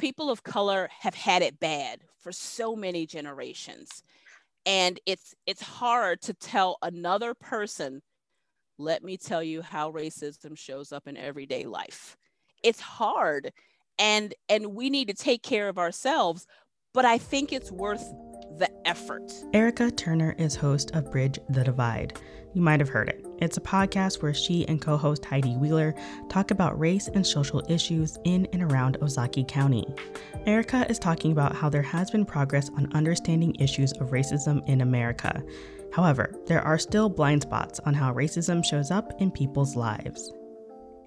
people of color have had it bad for so many generations. And it's it's hard to tell another person, let me tell you how racism shows up in everyday life. It's hard and and we need to take care of ourselves, but I think it's worth the effort. Erica Turner is host of Bridge the Divide. You might have heard it. It's a podcast where she and co host Heidi Wheeler talk about race and social issues in and around Ozaukee County. Erica is talking about how there has been progress on understanding issues of racism in America. However, there are still blind spots on how racism shows up in people's lives.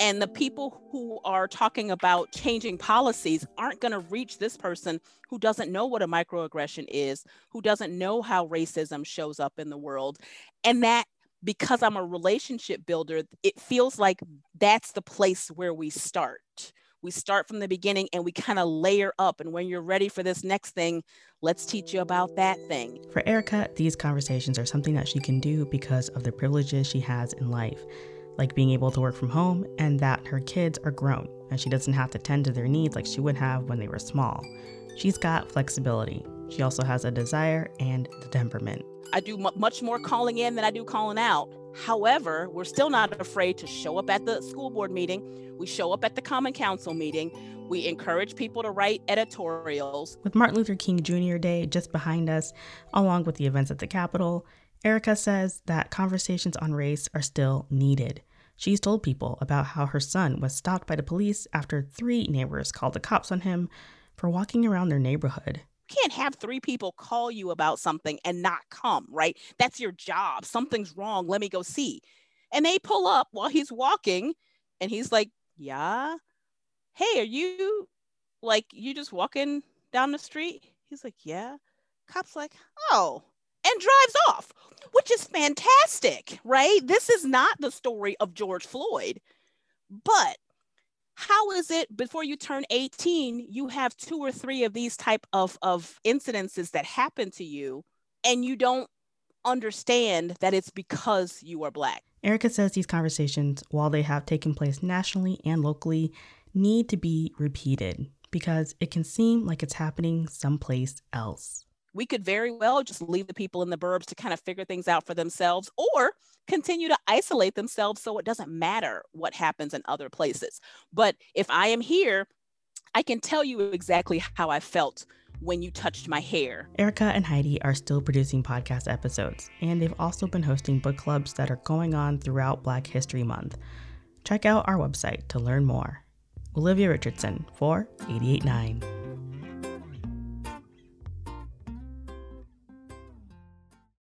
And the people who are talking about changing policies aren't going to reach this person who doesn't know what a microaggression is, who doesn't know how racism shows up in the world. And that because I'm a relationship builder, it feels like that's the place where we start. We start from the beginning and we kind of layer up. And when you're ready for this next thing, let's teach you about that thing. For Erica, these conversations are something that she can do because of the privileges she has in life, like being able to work from home and that her kids are grown and she doesn't have to tend to their needs like she would have when they were small. She's got flexibility. She also has a desire and the temperament. I do m- much more calling in than I do calling out. However, we're still not afraid to show up at the school board meeting. We show up at the Common Council meeting. We encourage people to write editorials. With Martin Luther King Jr. Day just behind us, along with the events at the Capitol, Erica says that conversations on race are still needed. She's told people about how her son was stopped by the police after three neighbors called the cops on him for walking around their neighborhood You can't have three people call you about something and not come, right? That's your job. Something's wrong. Let me go see. And they pull up while he's walking and he's like, Yeah. Hey, are you like you just walking down the street? He's like, Yeah. Cop's like, Oh, and drives off, which is fantastic, right? This is not the story of George Floyd, but how is it before you turn 18 you have two or three of these type of of incidences that happen to you and you don't understand that it's because you are black erica says these conversations while they have taken place nationally and locally need to be repeated because it can seem like it's happening someplace else we could very well just leave the people in the burbs to kind of figure things out for themselves or continue to isolate themselves so it doesn't matter what happens in other places. But if I am here, I can tell you exactly how I felt when you touched my hair. Erica and Heidi are still producing podcast episodes, and they've also been hosting book clubs that are going on throughout Black History Month. Check out our website to learn more. Olivia Richardson for 889.